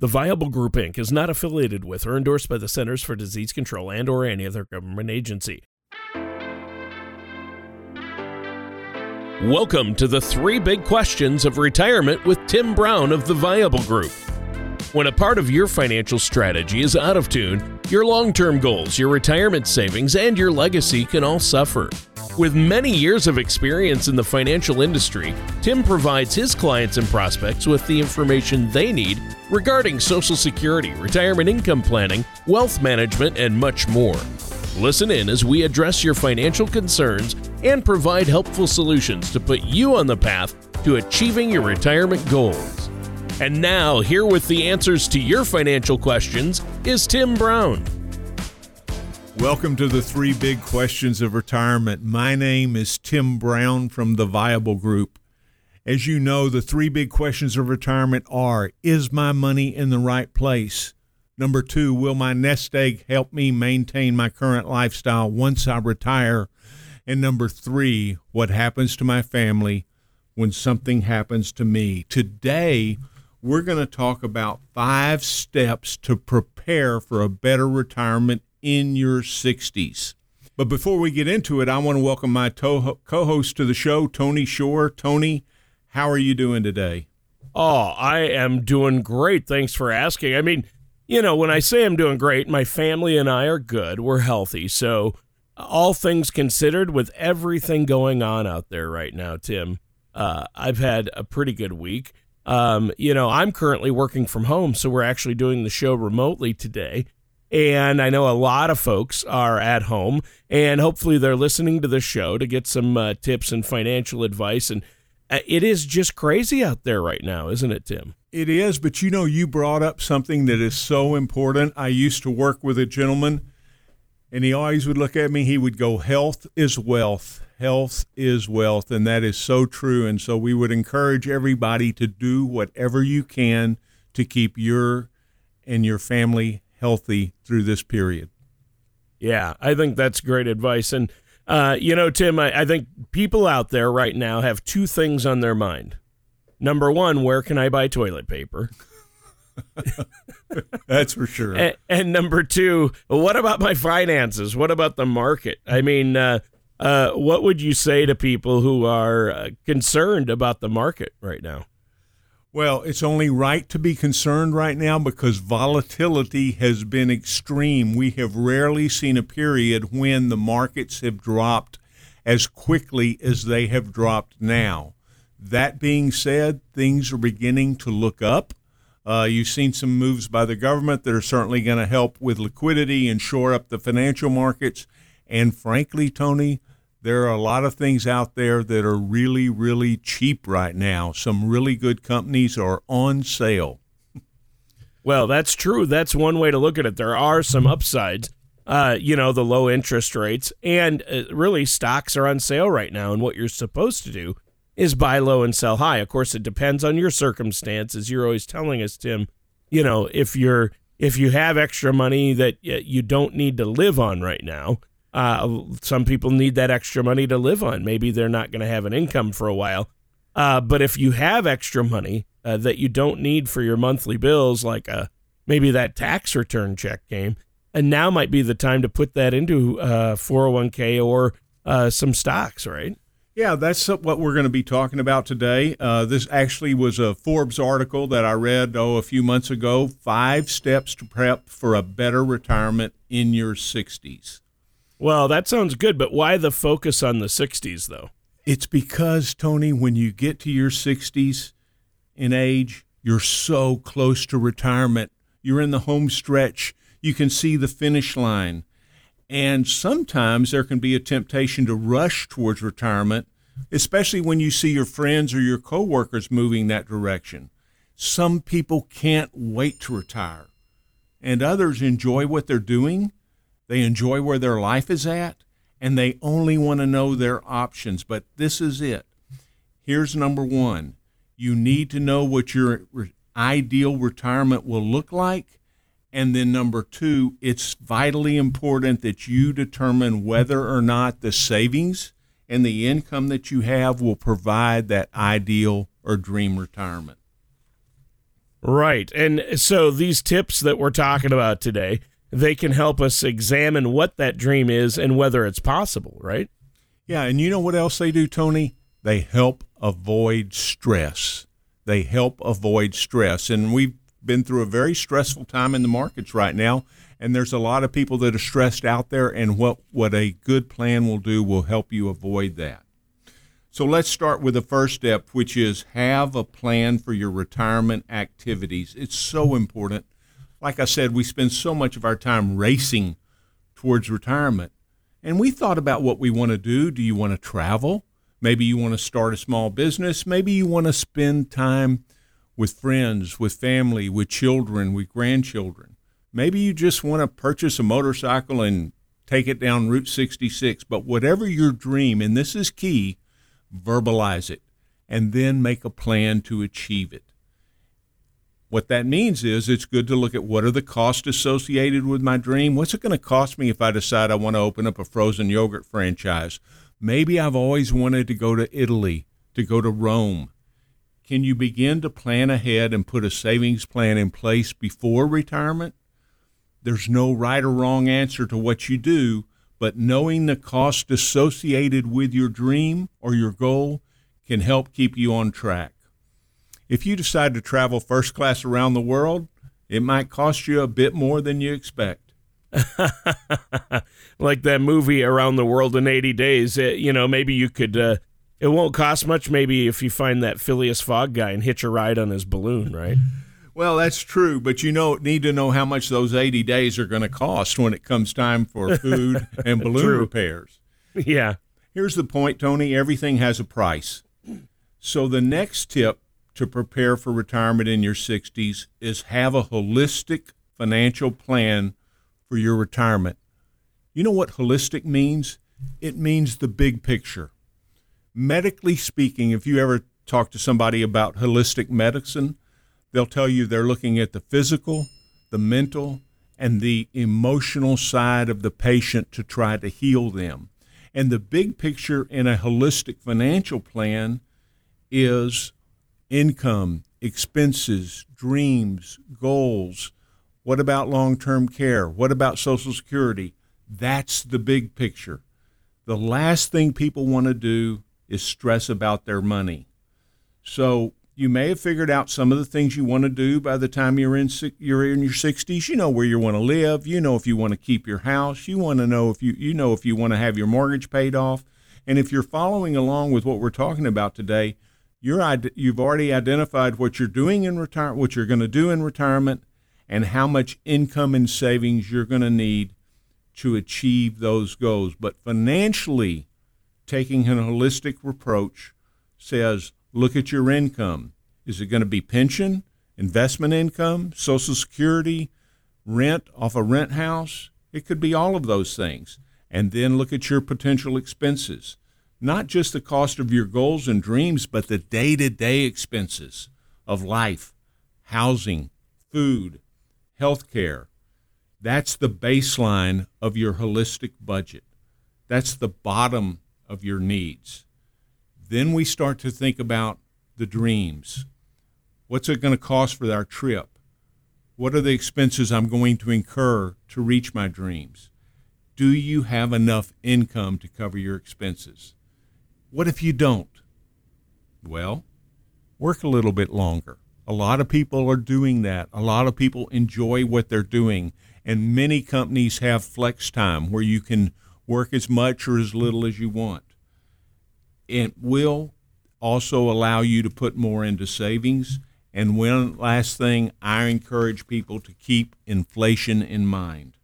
The Viable Group Inc. is not affiliated with or endorsed by the Centers for Disease Control and or any other government agency. Welcome to the three big questions of retirement with Tim Brown of the Viable Group. When a part of your financial strategy is out of tune, your long term goals, your retirement savings, and your legacy can all suffer. With many years of experience in the financial industry, Tim provides his clients and prospects with the information they need regarding Social Security, retirement income planning, wealth management, and much more. Listen in as we address your financial concerns and provide helpful solutions to put you on the path to achieving your retirement goals. And now, here with the answers to your financial questions is Tim Brown. Welcome to the three big questions of retirement. My name is Tim Brown from the Viable Group. As you know, the three big questions of retirement are Is my money in the right place? Number two, will my nest egg help me maintain my current lifestyle once I retire? And number three, what happens to my family when something happens to me? Today, we're going to talk about five steps to prepare for a better retirement in your 60s. But before we get into it, I want to welcome my co host to the show, Tony Shore. Tony, how are you doing today? Oh, I am doing great. Thanks for asking. I mean, you know, when I say I'm doing great, my family and I are good. We're healthy. So, all things considered, with everything going on out there right now, Tim, uh, I've had a pretty good week. Um, you know, I'm currently working from home, so we're actually doing the show remotely today. And I know a lot of folks are at home, and hopefully they're listening to the show to get some uh, tips and financial advice. And uh, it is just crazy out there right now, isn't it, Tim? It is, but you know, you brought up something that is so important. I used to work with a gentleman, and he always would look at me. He would go, Health is wealth. Health is wealth. And that is so true. And so we would encourage everybody to do whatever you can to keep your and your family healthy through this period. Yeah, I think that's great advice. And, uh, you know, Tim, I, I think people out there right now have two things on their mind. Number one, where can I buy toilet paper? That's for sure. And, and, number two, what about my finances? What about the market? I mean, uh, uh, what would you say to people who are uh, concerned about the market right now? Well, it's only right to be concerned right now because volatility has been extreme. We have rarely seen a period when the markets have dropped as quickly as they have dropped now. That being said, things are beginning to look up. Uh, you've seen some moves by the government that are certainly going to help with liquidity and shore up the financial markets. And frankly, Tony, there are a lot of things out there that are really, really cheap right now. Some really good companies are on sale. Well, that's true. That's one way to look at it. There are some upsides. Uh, you know, the low interest rates, and uh, really stocks are on sale right now. And what you're supposed to do is buy low and sell high. Of course, it depends on your circumstances. You're always telling us, Tim. You know, if you're if you have extra money that you don't need to live on right now, uh, some people need that extra money to live on. Maybe they're not going to have an income for a while. Uh, but if you have extra money uh, that you don't need for your monthly bills, like uh, maybe that tax return check came, and now might be the time to put that into 401k uh, or uh, some stocks, right? Yeah, that's what we're going to be talking about today. This actually was a Forbes article that I read oh a few months ago. Five steps to prep for a better retirement in your 60s. Well, that sounds good, but why the focus on the 60s, though? It's because, Tony, when you get to your 60s in age, you're so close to retirement. You're in the home stretch. You can see the finish line. And sometimes there can be a temptation to rush towards retirement, especially when you see your friends or your coworkers moving that direction. Some people can't wait to retire, and others enjoy what they're doing they enjoy where their life is at, and they only want to know their options. But this is it. Here's number one you need to know what your re- ideal retirement will look like. And then number two, it's vitally important that you determine whether or not the savings and the income that you have will provide that ideal or dream retirement. Right. And so these tips that we're talking about today, they can help us examine what that dream is and whether it's possible, right? Yeah, and you know what else they do, Tony? They help avoid stress. They help avoid stress. And we've been through a very stressful time in the markets right now, and there's a lot of people that are stressed out there, and what, what a good plan will do will help you avoid that. So let's start with the first step, which is have a plan for your retirement activities. It's so important. Like I said, we spend so much of our time racing towards retirement. And we thought about what we want to do. Do you want to travel? Maybe you want to start a small business. Maybe you want to spend time with friends, with family, with children, with grandchildren. Maybe you just want to purchase a motorcycle and take it down Route 66. But whatever your dream, and this is key, verbalize it, and then make a plan to achieve it. What that means is it's good to look at what are the costs associated with my dream? What's it going to cost me if I decide I want to open up a frozen yogurt franchise? Maybe I've always wanted to go to Italy, to go to Rome. Can you begin to plan ahead and put a savings plan in place before retirement? There's no right or wrong answer to what you do, but knowing the cost associated with your dream or your goal can help keep you on track. If you decide to travel first class around the world, it might cost you a bit more than you expect. like that movie Around the World in 80 Days, it, you know, maybe you could, uh, it won't cost much maybe if you find that Phileas Fogg guy and hitch a ride on his balloon, right? Well, that's true, but you know need to know how much those 80 days are going to cost when it comes time for food and balloon True. repairs. Yeah. Here's the point, Tony, everything has a price. So the next tip to prepare for retirement in your 60s is have a holistic financial plan for your retirement. You know what holistic means? It means the big picture. Medically speaking, if you ever talk to somebody about holistic medicine, they'll tell you they're looking at the physical, the mental, and the emotional side of the patient to try to heal them. And the big picture in a holistic financial plan is income, expenses, dreams, goals. What about long term care? What about Social Security? That's the big picture. The last thing people want to do is stress about their money. So you may have figured out some of the things you want to do by the time you're in you're in your 60s. You know where you want to live. You know if you want to keep your house. You want to know if you you know if you want to have your mortgage paid off. And if you're following along with what we're talking about today, you're you've already identified what you're doing in retire what you're going to do in retirement and how much income and savings you're going to need to achieve those goals. But financially, taking an holistic approach says look at your income. Is it going to be pension, investment income, Social Security, rent off a rent house? It could be all of those things. And then look at your potential expenses. Not just the cost of your goals and dreams, but the day to day expenses of life, housing, food, health care. That's the baseline of your holistic budget. That's the bottom of your needs. Then we start to think about the dreams. What's it going to cost for our trip? What are the expenses I'm going to incur to reach my dreams? Do you have enough income to cover your expenses? What if you don't? Well, work a little bit longer. A lot of people are doing that. A lot of people enjoy what they're doing. And many companies have flex time where you can work as much or as little as you want. It will also allow you to put more into savings. And one last thing, I encourage people to keep inflation in mind.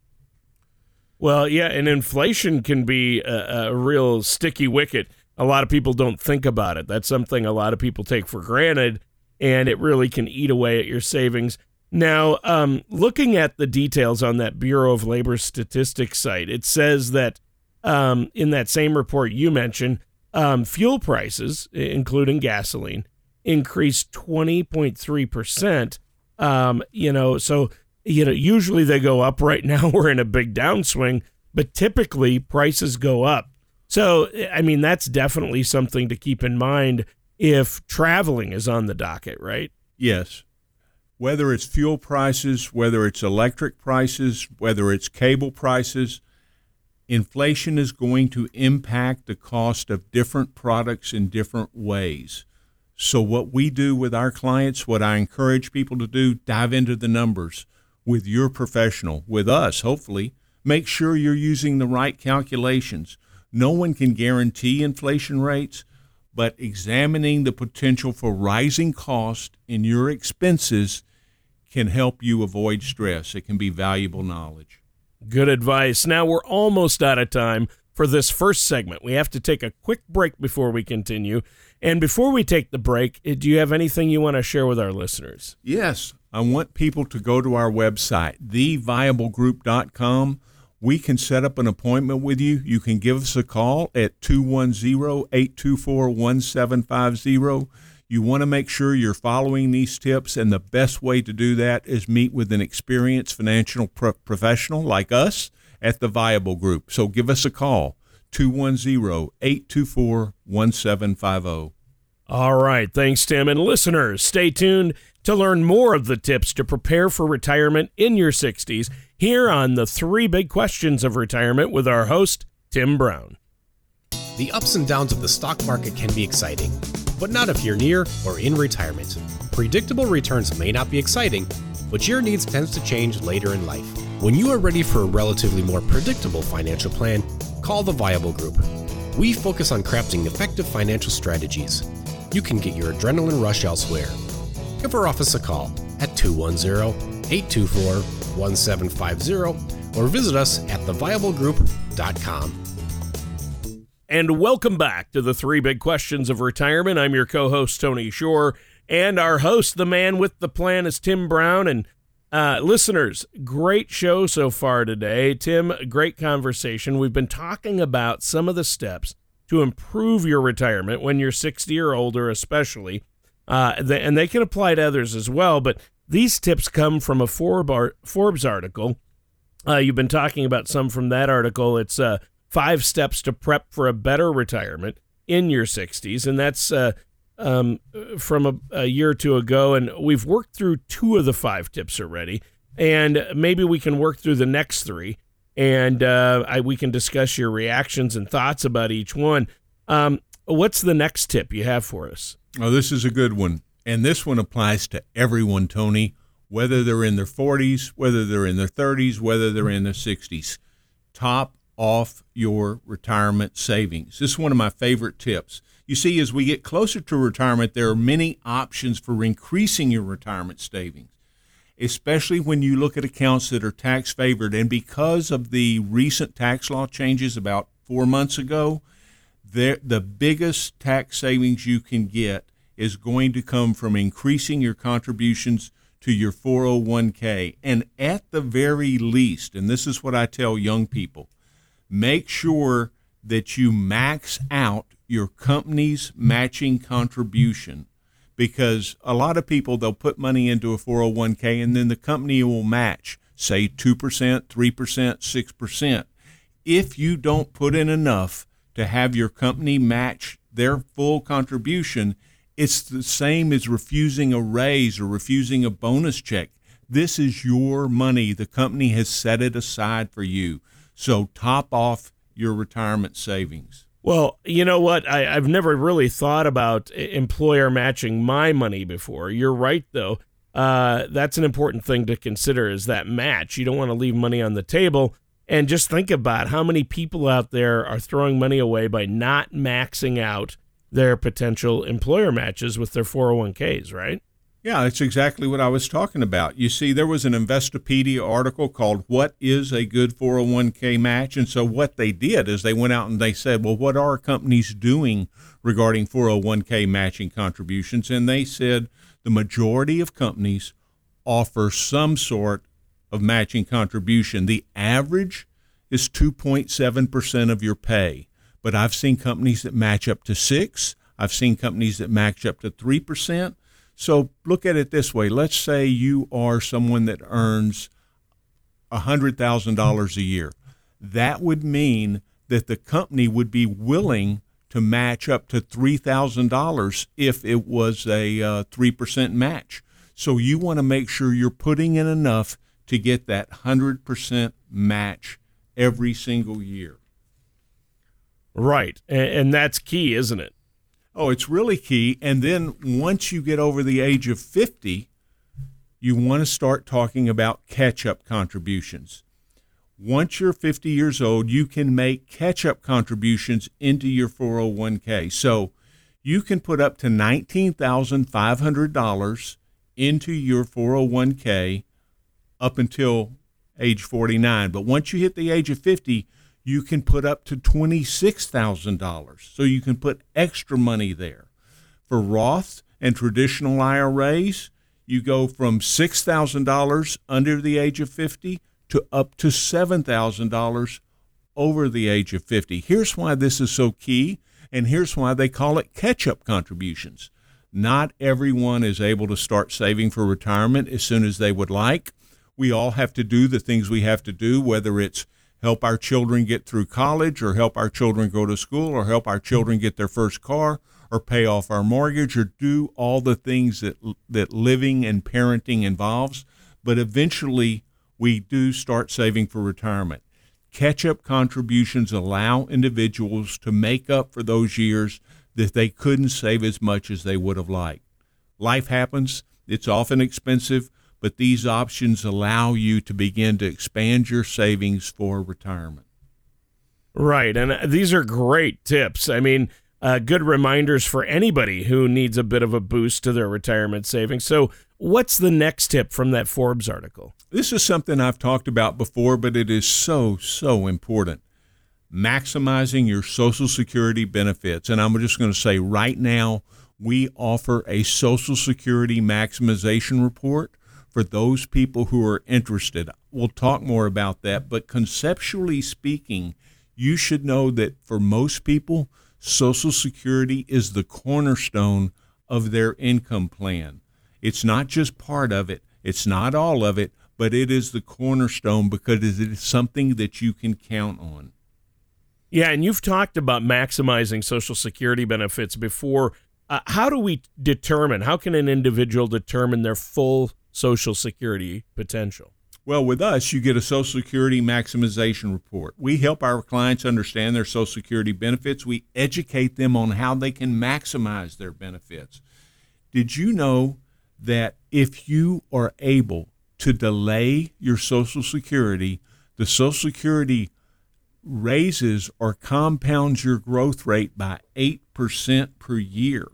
Well, yeah, and inflation can be a, a real sticky wicket. A lot of people don't think about it. That's something a lot of people take for granted, and it really can eat away at your savings. Now, um, looking at the details on that Bureau of Labor Statistics site, it says that um, in that same report you mentioned, um, fuel prices, including gasoline, increased 20.3%. Um, you know, so, you know, usually they go up. Right now, we're in a big downswing, but typically prices go up. So, I mean, that's definitely something to keep in mind if traveling is on the docket, right? Yes. whether it's fuel prices, whether it's electric prices, whether it's cable prices, inflation is going to impact the cost of different products in different ways. So, what we do with our clients, what I encourage people to do, dive into the numbers with your professional, with us, hopefully. Make sure you're using the right calculations. No one can guarantee inflation rates, but examining the potential for rising cost in your expenses can help you avoid stress. It can be valuable knowledge. Good advice. Now we're almost out of time for this first segment. We have to take a quick break before we continue. And before we take the break, eh, do you have anything you want to share with our listeners? Yes. I want people to go to our website, theviablegroup.com. We can set up an appointment with you. You can give us a call at 210 824 1750. You want to make sure you're following these tips, and the best way to do that is meet with an experienced financial pro- professional like us at the Viable Group. So give us a call, 210 824 1750. All right. Thanks, Tim. And listeners, stay tuned to learn more of the tips to prepare for retirement in your 60s here on the three big questions of retirement with our host, Tim Brown. The ups and downs of the stock market can be exciting but not if you're near or in retirement. Predictable returns may not be exciting, but your needs tends to change later in life. When you are ready for a relatively more predictable financial plan, call the Viable Group. We focus on crafting effective financial strategies. You can get your adrenaline rush elsewhere. Give our office a call at 210 824 1750 or visit us at theviablegroup.com. And welcome back to the three big questions of retirement. I'm your co host, Tony Shore, and our host, the man with the plan, is Tim Brown. And uh, listeners, great show so far today. Tim, great conversation. We've been talking about some of the steps to improve your retirement when you're 60 or older, especially. Uh, and they can apply to others as well. But these tips come from a Forbes article. Uh, you've been talking about some from that article. It's uh, five steps to prep for a better retirement in your 60s. And that's uh, um, from a, a, year or two ago. And we've worked through two of the five tips already. And maybe we can work through the next three. And uh, I, we can discuss your reactions and thoughts about each one. Um, what's the next tip you have for us? Oh, this is a good one. And this one applies to everyone, Tony, whether they're in their 40s, whether they're in their 30s, whether they're in their 60s. Top off your retirement savings. This is one of my favorite tips. You see, as we get closer to retirement, there are many options for increasing your retirement savings, especially when you look at accounts that are tax favored. And because of the recent tax law changes about four months ago, the biggest tax savings you can get is going to come from increasing your contributions to your 401k. And at the very least, and this is what I tell young people, make sure that you max out your company's matching contribution because a lot of people they'll put money into a 401k and then the company will match say 2%, 3%, 6%. If you don't put in enough to have your company match their full contribution, it's the same as refusing a raise or refusing a bonus check. This is your money. The company has set it aside for you. So top off your retirement savings. Well, you know what? I, have never really thought about employer matching my money before. You're right, though. Uh, that's an important thing to consider is that match. You don't want to leave money on the table. And just think about how many people out there are throwing money away by not maxing out their potential employer matches with their 401ks, right? Yeah, that's exactly what I was talking about. You see, there was an Investopedia article called What is a Good 401k Match? And so, what they did is they went out and they said, Well, what are companies doing regarding 401k matching contributions? And they said the majority of companies offer some sort of matching contribution. The average is 2.7% of your pay. But I've seen companies that match up to 6, I've seen companies that match up to 3%. So look at it this way. Let's say you are someone that earns $100,000 a year. That would mean that the company would be willing to match up to $3,000 if it was a uh, 3% match. So you want to make sure you're putting in enough to get that 100% match every single year. Right. And, that's key, isn't it? Oh, it's really key. And then once you get over the age of 50, you want to start talking about catch up contributions. Once you're 50 years old, you can make catch up contributions into your 401k. So you can put up to $19,500 into your 401k up until age 49. But once you hit the age of 50, you can put up to $26,000. So you can put extra money there. For Roth and traditional IRAs, you go from $6,000 under the age of 50 to up to $7,000 over the age of 50. Here's why this is so key, and here's why they call it catch up contributions. Not everyone is able to start saving for retirement as soon as they would like. We all have to do the things we have to do, whether it's help our children get through college or help our children go to school or help our children get their first car or pay off our mortgage or do all the things that that living and parenting involves but eventually we do start saving for retirement. Catch up contributions allow individuals to make up for those years that they couldn't save as much as they would have liked. Life happens, it's often expensive, but these options allow you to begin to expand your savings for retirement. Right. And uh, these are great tips. I mean, uh, good reminders for anybody who needs a bit of a boost to their retirement savings. So, what's the next tip from that Forbes article? This is something I've talked about before, but it is so, so important. Maximizing your Social Security benefits. And I'm just going to say right now, we offer a Social Security maximization report for those people who are interested. We'll talk more about that, but conceptually speaking, you should know that for most people, Social Security is the cornerstone of their income plan. It's not just part of it, it's not all of it, but it is the cornerstone because it is something that you can count on. Yeah, and you've talked about maximizing Social Security benefits before. Uh, how do we determine, how can an individual determine their full Social Security potential? Well, with us, you get a Social Security maximization report. We help our clients understand their Social Security benefits. We educate them on how they can maximize their benefits. Did you know that if you are able to delay your Social Security, the Social Security raises or compounds your growth rate by 8% per year.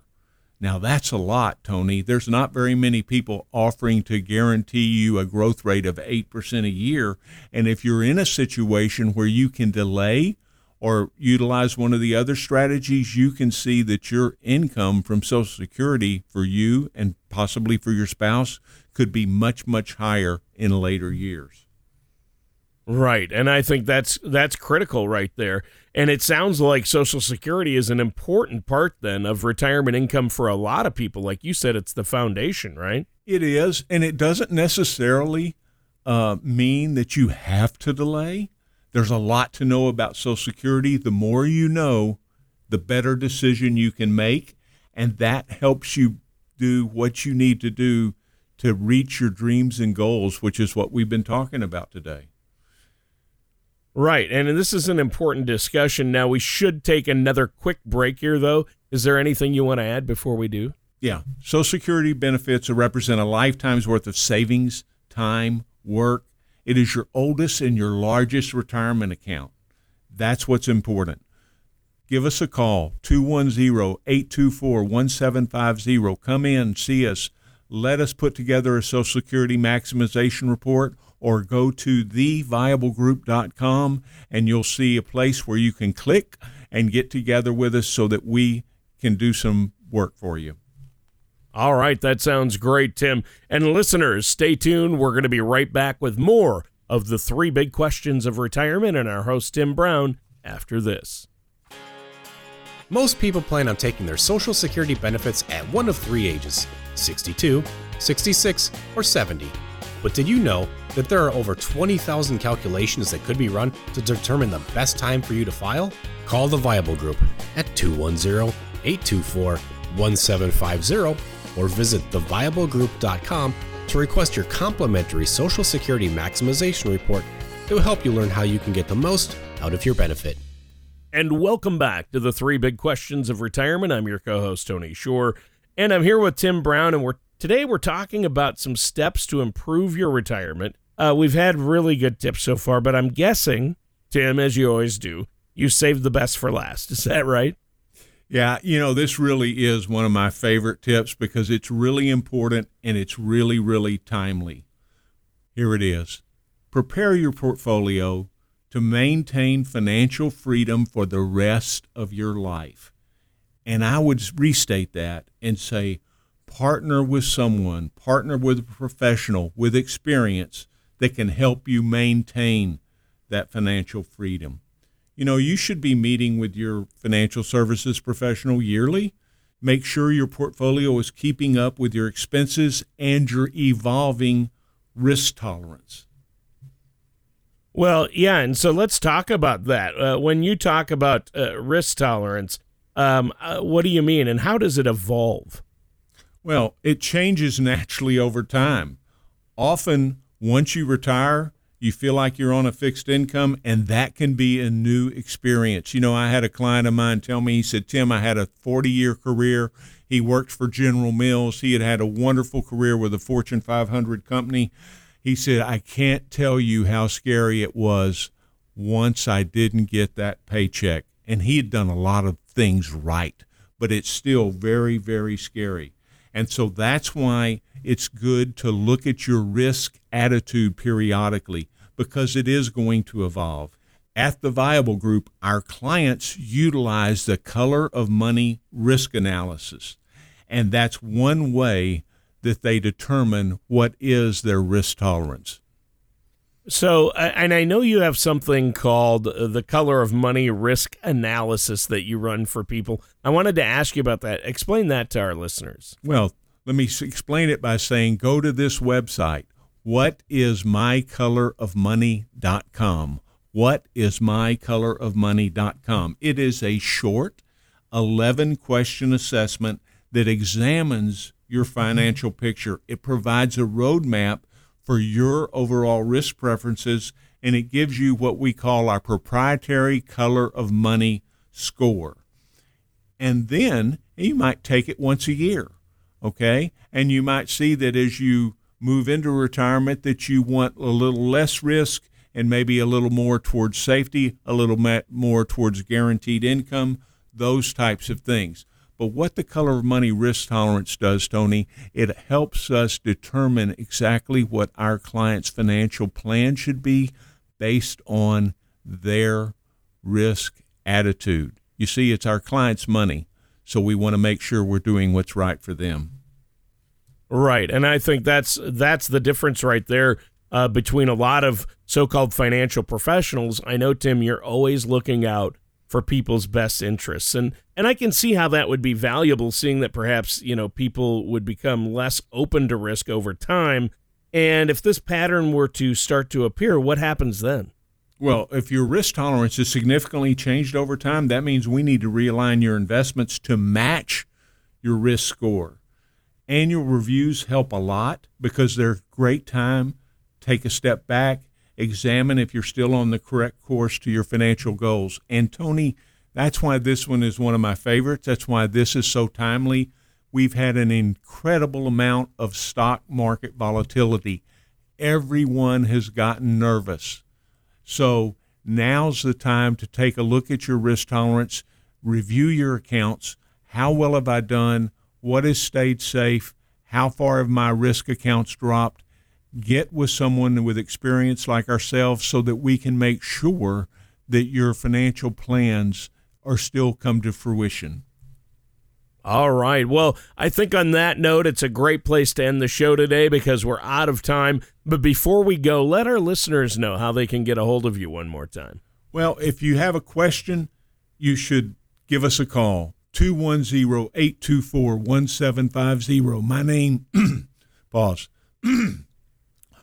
Now, that's a lot, Tony. There's not very many people offering to guarantee you a growth rate of 8% a year. And if you're in a situation where you can delay or utilize one of the other strategies, you can see that your income from Social Security for you and possibly for your spouse could be much, much higher in later years. Right. And I think that's that's critical right there. And it sounds like Social Security is an important part then of retirement income for a lot of people. Like you said, it's the foundation, right? It is. And it doesn't necessarily uh, mean that you have to delay. There's a lot to know about Social Security. The more you know, the better decision you can make. And that helps you do what you need to do to reach your dreams and goals, which is what we've been talking about today. Right. And this is an important discussion. Now, we should take another quick break here, though. Is there anything you want to add before we do? Yeah. Social Security benefits represent a lifetime's worth of savings, time, work. It is your oldest and your largest retirement account. That's what's important. Give us a call, 210 824 1750. Come in, see us. Let us put together a Social Security maximization report or go to theviablegroup.com and you'll see a place where you can click and get together with us so that we can do some work for you. All right, that sounds great, Tim. And listeners, stay tuned. We're going to be right back with more of the three big questions of retirement and our host, Tim Brown, after this. Most people plan on taking their Social Security benefits at one of three ages 62, 66, or 70. But did you know that there are over 20,000 calculations that could be run to determine the best time for you to file? Call the Viable Group at 210 824 1750 or visit theviablegroup.com to request your complimentary Social Security Maximization Report that will help you learn how you can get the most out of your benefit. And welcome back to the three big questions of retirement. I'm your co-host Tony Shore, and I'm here with Tim Brown, and we're today we're talking about some steps to improve your retirement. Uh, we've had really good tips so far, but I'm guessing, Tim, as you always do, you saved the best for last. Is that right? Yeah, you know, this really is one of my favorite tips because it's really important and it's really, really timely. Here it is Prepare your portfolio to maintain financial freedom for the rest of your life. And I would restate that and say, partner with someone, partner with a professional with experience that can help you maintain that financial freedom you know, you should be meeting with your financial services professional yearly. Make sure your portfolio is keeping up with your expenses and your evolving risk tolerance. Well, yeah, and so let's talk about that. Uh, when you talk about uh, risk tolerance, um, uh, what do you mean, and how does it evolve? Well, it changes naturally over time. Often, once you retire, you feel like you're on a fixed income, and that can be a new experience. You know, I had a client of mine tell me, he said, Tim, I had a 40 year career. He worked for General Mills. He had had a wonderful career with a Fortune 500 company. He said, I can't tell you how scary it was once I didn't get that paycheck. And he had done a lot of things right, but it's still very, very scary. And so that's why it's good to look at your risk attitude periodically because it is going to evolve. At the Viable Group, our clients utilize the color of money risk analysis. And that's one way that they determine what is their risk tolerance. So, and I know you have something called uh, the color of money risk analysis that you run for people. I wanted to ask you about that. Explain that to our listeners. Well, let me explain it by saying go to this website, whatismycolorofmoney.com. Whatismycolorofmoney.com. It is a short 11 question assessment that examines your financial picture. It provides a roadmap for your overall risk preferences and it gives you what we call our proprietary color of money score. And then you might take it once a year, okay? And you might see that as you move into retirement that you want a little less risk and maybe a little more towards safety, a little more towards guaranteed income, those types of things. But what the color of money risk tolerance does, Tony, it helps us determine exactly what our client's financial plan should be based on their risk attitude. You see, it's our client's money, so we want to make sure we're doing what's right for them. Right, and I think that's that's the difference right there uh, between a lot of so-called financial professionals. I know Tim, you're always looking out for people's best interests, and and I can see how that would be valuable, seeing that perhaps you know people would become less open to risk over time. And if this pattern were to start to appear, what happens then? Well, if your risk tolerance is significantly changed over time, that means we need to realign your investments to match your risk score. Annual reviews help a lot because they're a great time. Take a step back, examine if you're still on the correct course to your financial goals. And Tony, that's why this one is one of my favorites. That's why this is so timely. We've had an incredible amount of stock market volatility. Everyone has gotten nervous. So now's the time to take a look at your risk tolerance, review your accounts. How well have I done? what has stayed safe, how far have my risk accounts dropped. Get with someone with experience like ourselves so that we can make sure that your financial plans are still come to fruition. All right. Well, I think on that note, it's a great place to end the show today because we're out of time. But before we go, let our listeners know how they can get a hold of you one more time. Well, if you have a question, you should give us a call. 210-824-1750. My name pause.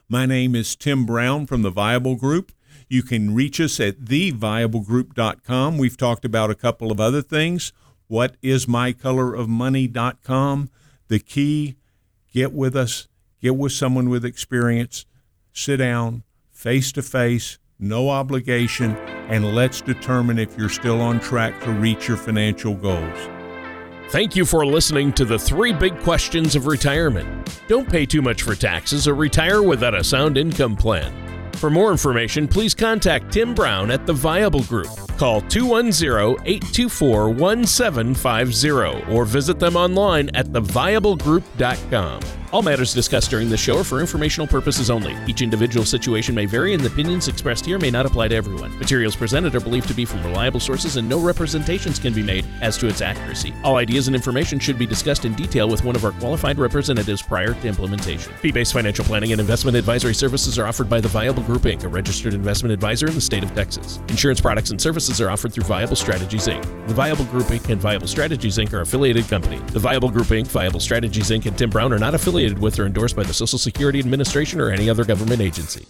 My name is Tim Brown from the Viable Group. You can reach us at theviablegroup.com. We've talked about a couple of other things. What is mycolorofmoney.com? The key get with us, get with someone with experience, sit down, face to face, no obligation, and let's determine if you're still on track to reach your financial goals. Thank you for listening to the three big questions of retirement. Don't pay too much for taxes or retire without a sound income plan. For more information, please contact Tim Brown at the Viable Group. Call 210 824 1750 or visit them online at theviablegroup.com. All matters discussed during this show are for informational purposes only. Each individual situation may vary, and the opinions expressed here may not apply to everyone. Materials presented are believed to be from reliable sources, and no representations can be made as to its accuracy. All ideas and information should be discussed in detail with one of our qualified representatives prior to implementation. Fee based financial planning and investment advisory services are offered by the Viable Group Inc., a registered investment advisor in the state of Texas. Insurance products and services are offered through Viable Strategies Inc. The Viable Group Inc. and Viable Strategies Inc. are affiliated company. The Viable Group Inc., Viable Strategies Inc., and Tim Brown are not affiliated with or endorsed by the Social Security Administration or any other government agency.